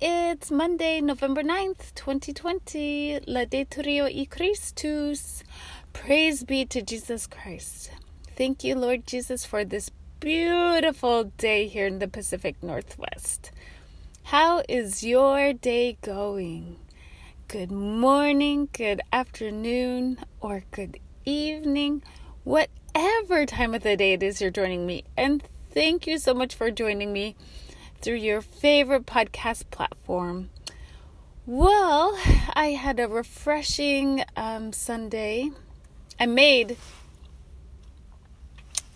It's Monday, November 9th, 2020. Laudetur y Christus. Praise be to Jesus Christ. Thank you, Lord Jesus, for this beautiful day here in the Pacific Northwest. How is your day going? Good morning, good afternoon, or good evening, whatever time of the day it is you're joining me. And thank you so much for joining me through your favorite podcast platform. Well, I had a refreshing um, Sunday. I made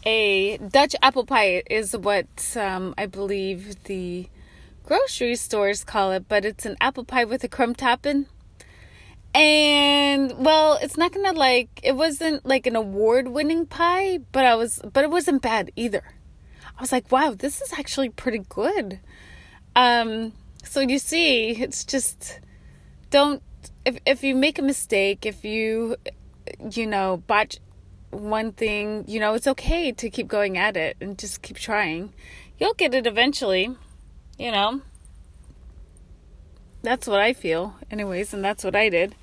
a Dutch apple pie, is what um, I believe the grocery stores call it, but it's an apple pie with a crumb topping. And well, it's not gonna like it wasn't like an award winning pie, but I was but it wasn't bad either. I was like, wow, this is actually pretty good. Um, so you see, it's just don't if if you make a mistake, if you you know botch one thing, you know, it's okay to keep going at it and just keep trying. You'll get it eventually, you know. That's what I feel, anyways, and that's what I did.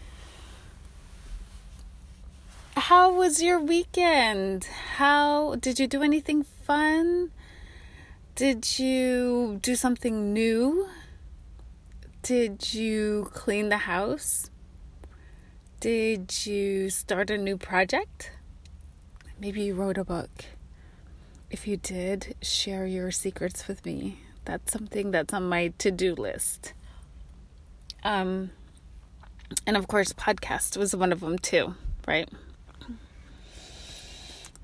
How was your weekend? How did you do anything fun? Did you do something new? Did you clean the house? Did you start a new project? Maybe you wrote a book. If you did, share your secrets with me. That's something that's on my to do list. Um, and of course, podcast was one of them too, right?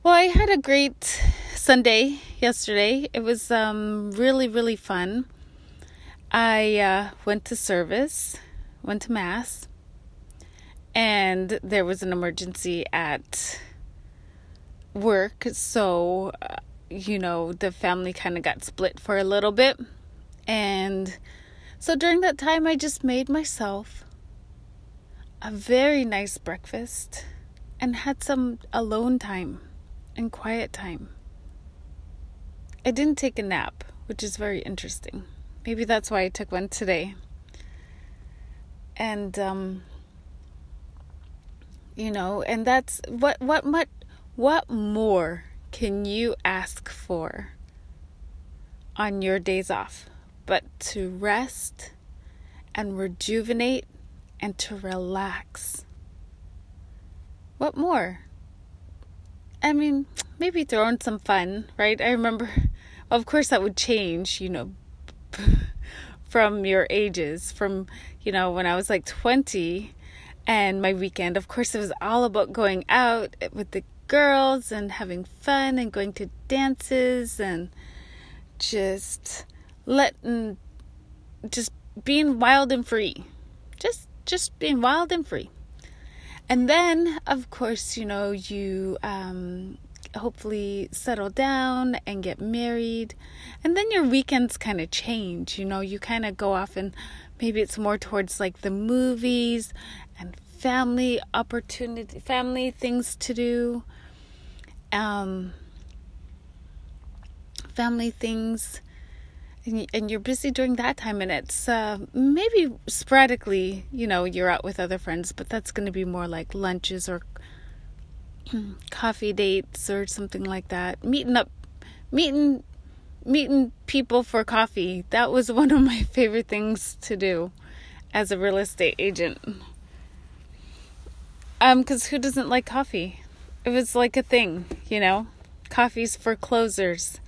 Well, I had a great Sunday yesterday. It was um, really, really fun. I uh, went to service, went to Mass, and there was an emergency at work. So, uh, you know, the family kind of got split for a little bit. And so during that time, I just made myself a very nice breakfast and had some alone time and quiet time. I didn't take a nap, which is very interesting. Maybe that's why I took one today. And um you know, and that's what what what what more can you ask for on your days off but to rest and rejuvenate and to relax? What more? I mean, maybe throw in some fun, right? I remember, of course, that would change, you know, from your ages. From, you know, when I was like 20 and my weekend, of course, it was all about going out with the girls and having fun and going to dances and just letting, just being wild and free. Just, just being wild and free. And then, of course, you know, you um, hopefully settle down and get married. And then your weekends kind of change. You know, you kind of go off and maybe it's more towards like the movies and family opportunity, family things to do. Um, family things and you're busy during that time and it's uh, maybe sporadically you know you're out with other friends but that's going to be more like lunches or coffee dates or something like that. Meeting up meeting meeting people for coffee. That was one of my favorite things to do as a real estate agent. Um cuz who doesn't like coffee? It was like a thing you know? Coffee's for closers.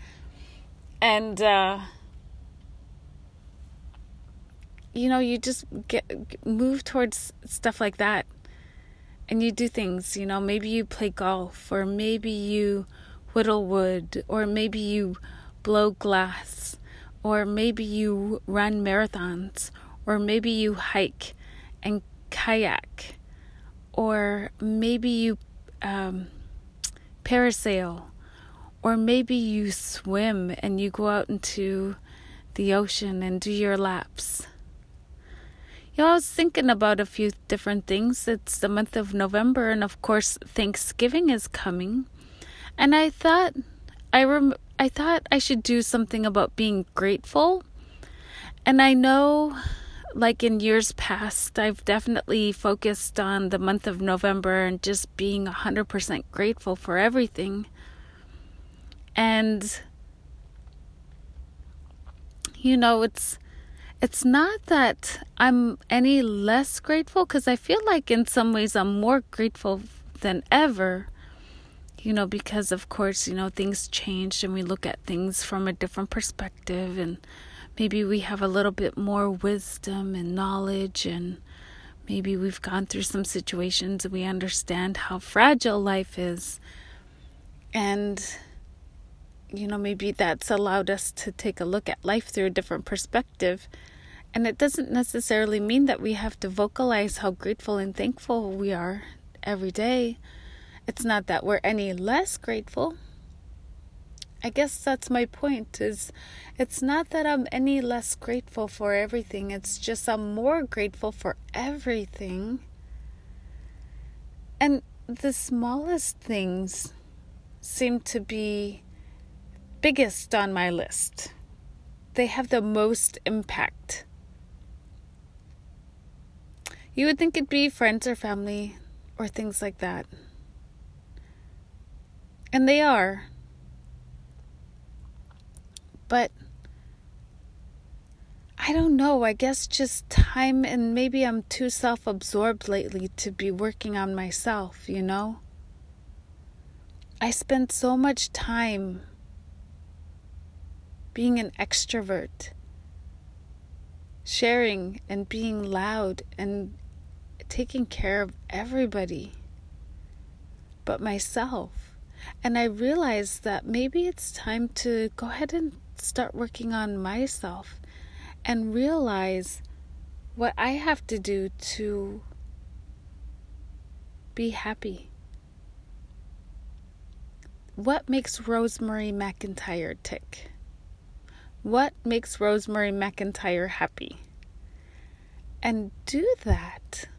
And uh you know, you just get move towards stuff like that. And you do things, you know, maybe you play golf or maybe you whittle wood or maybe you blow glass or maybe you run marathons or maybe you hike and kayak or maybe you um, parasail or maybe you swim and you go out into the ocean and do your laps you know, I was thinking about a few different things. It's the month of November, and of course, Thanksgiving is coming. And I thought, I rem- I thought I should do something about being grateful. And I know, like in years past, I've definitely focused on the month of November and just being 100% grateful for everything. And, you know, it's. It's not that I'm any less grateful because I feel like in some ways I'm more grateful than ever you know, because of course, you know, things changed and we look at things from a different perspective and maybe we have a little bit more wisdom and knowledge and maybe we've gone through some situations and we understand how fragile life is. And you know maybe that's allowed us to take a look at life through a different perspective and it doesn't necessarily mean that we have to vocalize how grateful and thankful we are every day it's not that we're any less grateful I guess that's my point is it's not that I'm any less grateful for everything. It's just I'm more grateful for everything. And the smallest things seem to be biggest on my list. They have the most impact. You would think it'd be friends or family or things like that. And they are. But I don't know. I guess just time and maybe I'm too self absorbed lately to be working on myself, you know? I spend so much time being an extrovert, sharing and being loud and taking care of everybody but myself. And I realized that maybe it's time to go ahead and start working on myself and realize what I have to do to be happy. What makes Rosemary McIntyre tick? What makes Rosemary McIntyre happy? And do that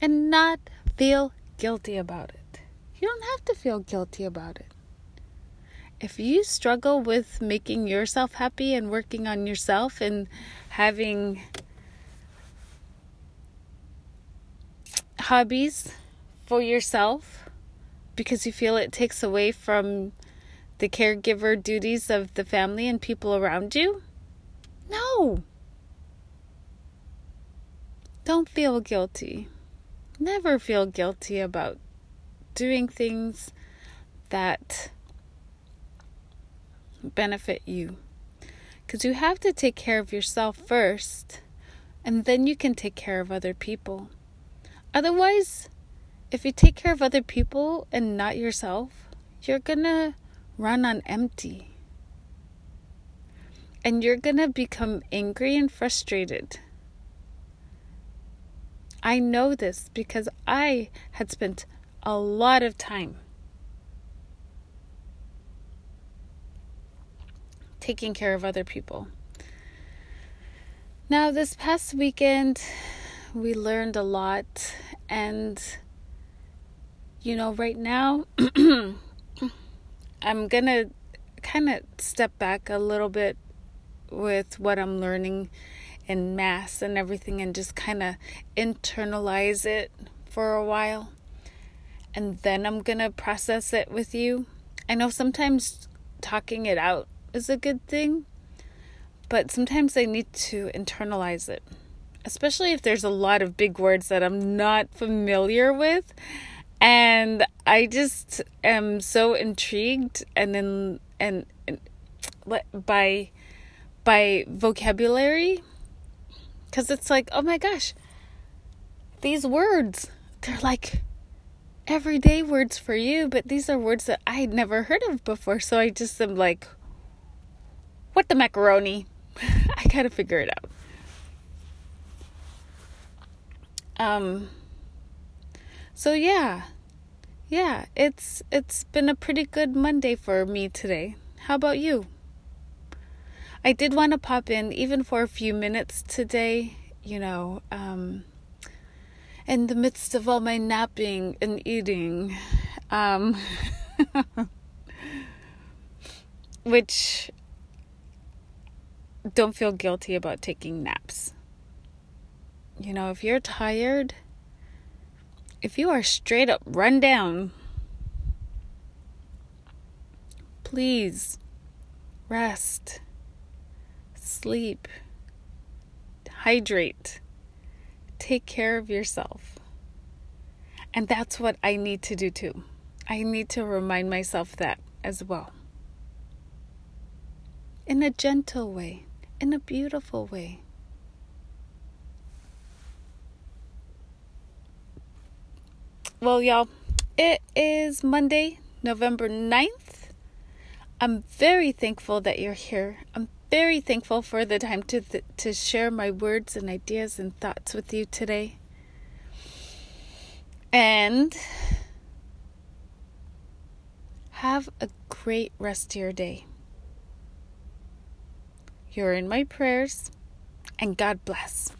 and not feel guilty about it. You don't have to feel guilty about it if you struggle with making yourself happy and working on yourself and having hobbies for yourself because you feel it takes away from the caregiver duties of the family and people around you? No. Don't feel guilty. Never feel guilty about doing things that benefit you. Because you have to take care of yourself first, and then you can take care of other people. Otherwise, if you take care of other people and not yourself, you're gonna run on empty. And you're gonna become angry and frustrated. I know this because I had spent a lot of time taking care of other people. Now, this past weekend, we learned a lot, and you know, right now, I'm gonna kind of step back a little bit with what I'm learning in mass and everything and just kind of internalize it for a while. And then I'm going to process it with you. I know sometimes talking it out is a good thing, but sometimes I need to internalize it, especially if there's a lot of big words that I'm not familiar with. And I just am so intrigued and then and, and by by vocabulary because it's like oh my gosh these words they're like everyday words for you but these are words that i had never heard of before so i just am like what the macaroni? I gotta figure it out. Um so yeah. Yeah, it's it's been a pretty good Monday for me today. How about you? I did want to pop in even for a few minutes today, you know, um in the midst of all my napping and eating. Um which don't feel guilty about taking naps. You know, if you're tired, if you are straight up run down, please rest, sleep, hydrate, take care of yourself. And that's what I need to do too. I need to remind myself that as well. In a gentle way, in a beautiful way. Well, y'all, it is Monday, November 9th. I'm very thankful that you're here. I'm very thankful for the time to th- to share my words and ideas and thoughts with you today. And have a great rest of your day. You're in my prayers, and God bless.